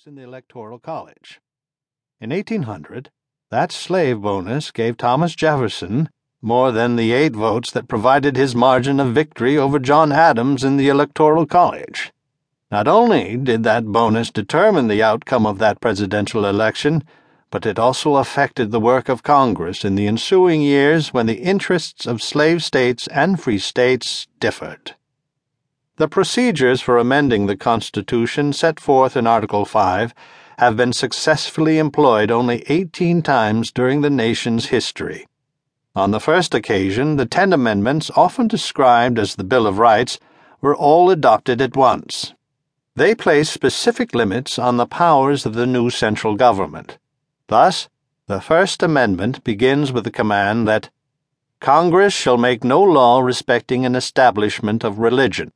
votes in the Electoral College. In 1800, that slave bonus gave Thomas Jefferson more than the eight votes that provided his margin of victory over John Adams in the Electoral College. Not only did that bonus determine the outcome of that presidential election, but it also affected the work of Congress in the ensuing years when the interests of slave states and free states differed. The procedures for amending the Constitution set forth in Article 5 have been successfully employed only 18 times during the nation's history. On the first occasion, the ten amendments, often described as the Bill of Rights, were all adopted at once. They place specific limits on the powers of the new central government. Thus, the First Amendment begins with the command that Congress shall make no law respecting an establishment of religion.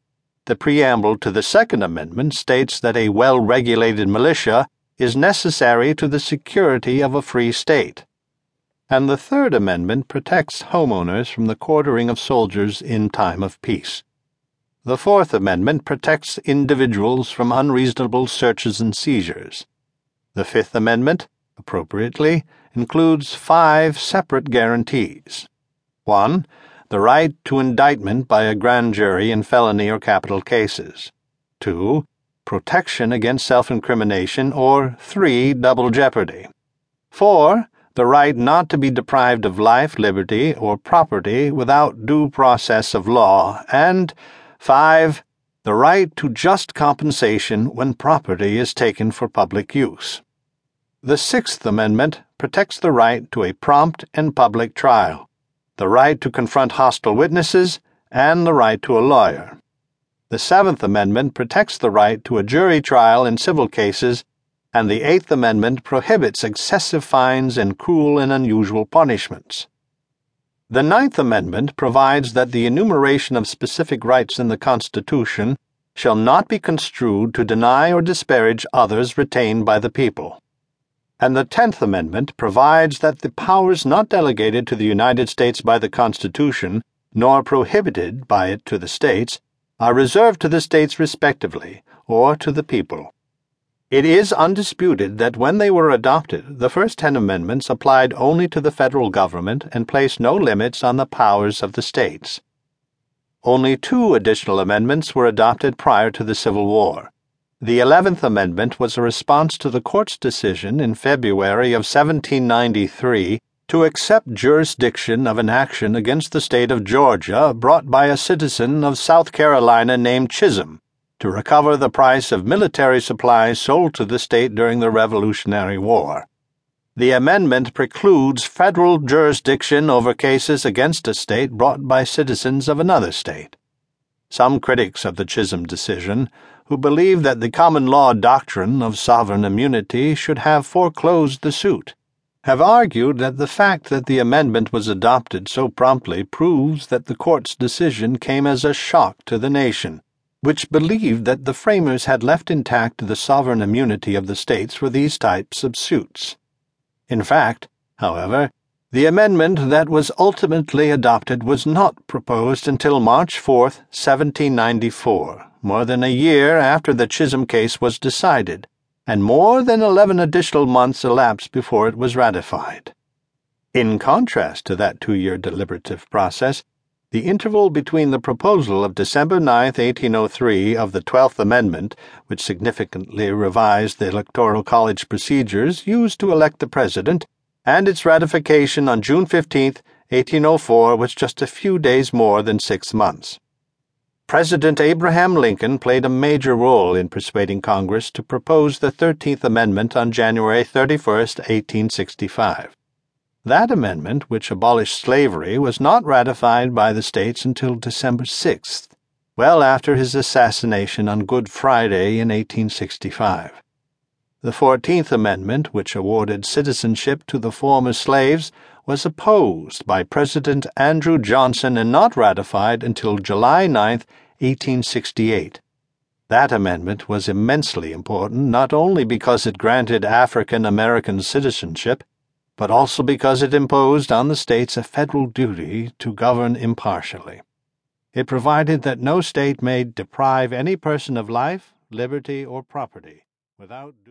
The preamble to the Second Amendment states that a well regulated militia is necessary to the security of a free state. And the Third Amendment protects homeowners from the quartering of soldiers in time of peace. The Fourth Amendment protects individuals from unreasonable searches and seizures. The Fifth Amendment appropriately, includes five separate guarantees. 1. The right to indictment by a grand jury in felony or capital cases. 2. Protection against self incrimination, or 3. Double jeopardy. 4. The right not to be deprived of life, liberty, or property without due process of law. And 5. The right to just compensation when property is taken for public use. The Sixth Amendment protects the right to a prompt and public trial, the right to confront hostile witnesses, and the right to a lawyer. The Seventh Amendment protects the right to a jury trial in civil cases, and the Eighth Amendment prohibits excessive fines and cruel and unusual punishments. The Ninth Amendment provides that the enumeration of specific rights in the Constitution shall not be construed to deny or disparage others retained by the people and the Tenth Amendment provides that the powers not delegated to the United States by the Constitution, nor prohibited by it to the states, are reserved to the states respectively, or to the people. It is undisputed that when they were adopted, the first ten amendments applied only to the federal government and placed no limits on the powers of the states. Only two additional amendments were adopted prior to the Civil War. The Eleventh Amendment was a response to the court's decision in February of 1793 to accept jurisdiction of an action against the state of Georgia brought by a citizen of South Carolina named Chisholm to recover the price of military supplies sold to the state during the Revolutionary War. The amendment precludes federal jurisdiction over cases against a state brought by citizens of another state. Some critics of the Chisholm decision who believe that the common law doctrine of sovereign immunity should have foreclosed the suit, have argued that the fact that the amendment was adopted so promptly proves that the court's decision came as a shock to the nation, which believed that the framers had left intact the sovereign immunity of the states for these types of suits. In fact, however, the amendment that was ultimately adopted was not proposed until March 4, 1794 more than a year after the Chisholm case was decided, and more than 11 additional months elapsed before it was ratified. In contrast to that two year deliberative process, the interval between the proposal of December 9, 1803, of the Twelfth Amendment, which significantly revised the Electoral College procedures used to elect the President, and its ratification on June 15, 1804, was just a few days more than six months. President Abraham Lincoln played a major role in persuading Congress to propose the 13th Amendment on January 31, 1865. That amendment, which abolished slavery, was not ratified by the states until December 6th, well after his assassination on Good Friday in 1865. The 14th Amendment, which awarded citizenship to the former slaves, was opposed by President Andrew Johnson and not ratified until July 9, 1868. That amendment was immensely important not only because it granted African American citizenship, but also because it imposed on the states a federal duty to govern impartially. It provided that no state may deprive any person of life, liberty, or property without due